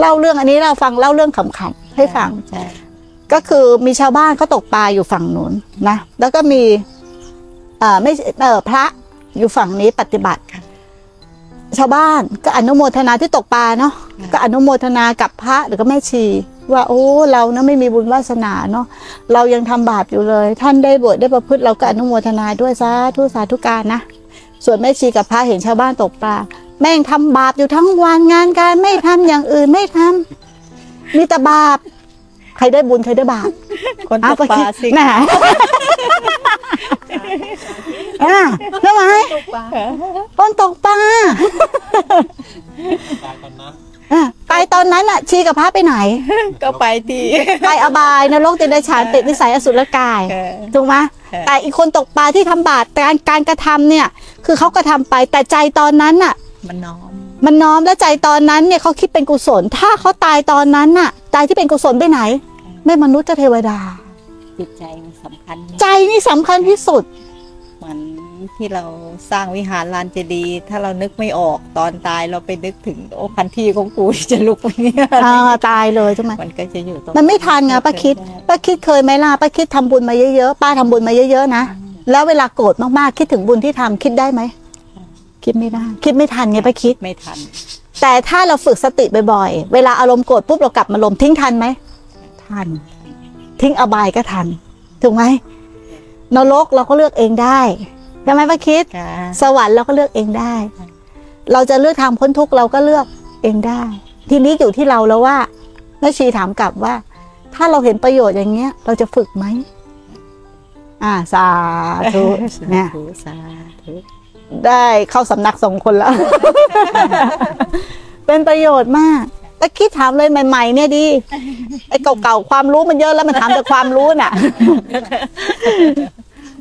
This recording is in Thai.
เล่าเรื่องอันนี้เราฟังเล่าเรื่องขำๆให้ฟังใช่ก็คือมีชาวบ้านเขาตกปลาอยู่ฝั่งนู้นนะแล้วก็มีเอ่อไม่เออพระอยู่ฝั่งนี้ปฏิบัติชาวบ้านก็อนุโมทนาที่ตกปลาเนาะก็อนุโมทนากับพระหรือก็แม่ชี ว่าโอ้เรานะไม่มีบุญวาสนาเนาะเรายังทำบาปอยู่เลย ท่านได้บวชได้ประพฤติเราก็อนุโมทนาด้วยสาธุสาธุการนะส่วนแม่ชีกับพระเห็นชาวบ้านตกปลา แม่งทำบาปอยู่ทั้งวันงานการไม่ทำอย่างอื่นไม่ทำมีแต่บาป ใครได้บุญใครได้บาปคนตกปลาสิน่ะอะทำไมคนตกปลาตายตอนนั้นอะไปตอนนั้นอะ ชีกับพระไปไหน ก็ไปที่ไปอบายนรกติดฉานติดวิสัยอสุรกายเออถูกไหมค่ะแต่อีกคนตกปลาที่ทำบาปการการกระทำเนี่ย คือเขากระทำไปแต่ใจตอนนั้นน่ะ มันน้อม มันน้อมและใจตอนนั้นเนี่ยเขาคิดเป็นกุศล ถ้าเขาตายตอนนั้นน่ะใจที่เป็นกุศลไปไหน ไม่มนุษย์ก็เทวดา จิตใจมันสำคัญ ใจนี่สำคัญที่สุด เหมือนที่เราสร้างวิหารลานเจดีย์ถ้าเรานึกไม่ออกตอนตายเราไปนึกถึงโอ้พันที่ของกูที่จะลุกไปเนี่ยอ่าตายเลยใช่ไหมมันก็จะอยู่ตรงมันไม่ทันไงป้าคิดป้าคิดเคยไหมล่ะป้าคิดทำบุญมาเยอะๆป้าทำบุญมาเยอะๆนะแล้วเวลาโกรธมากๆคิดถึงบุญที่ทำคิดได้ไหม คิดไม่ได้ คิดไม่ทันไงป้าคิด ไม่ทัน แต่ถ้าเราฝึกสติบ่อยๆ เวลาอารมณ์โกรธปุ๊บเรากลับมาลมทิ้งทันไหม ทัน ทิ้งอบายก็ทัน ถูกไหมนรกเราก็เลือกเองได้ใช่ไหมป้าคิดค่ะสวรรค์เราก็เลือกเองได้ เราจะเลือกทางพ้นทุกข์เราก็เลือกเองได้ ทีนี้อยู่ที่เราแล้วว่าแม่ชีถามกลับว่า ถ้าเราเห็นประโยชน์อย่างเงี้ย เราจะฝึกไหมอ่าสาธุเนี่ยสาธุสาธุ ได้เข้าสำนักสองคนแล้ว เป็นประโยชน์มากแต่คิดถามเลยใหม่ ๆ เนี่ยดีไอ้เก่าๆความรู้มันเยอะแล้วมันถามแต่ความรู้น่ะ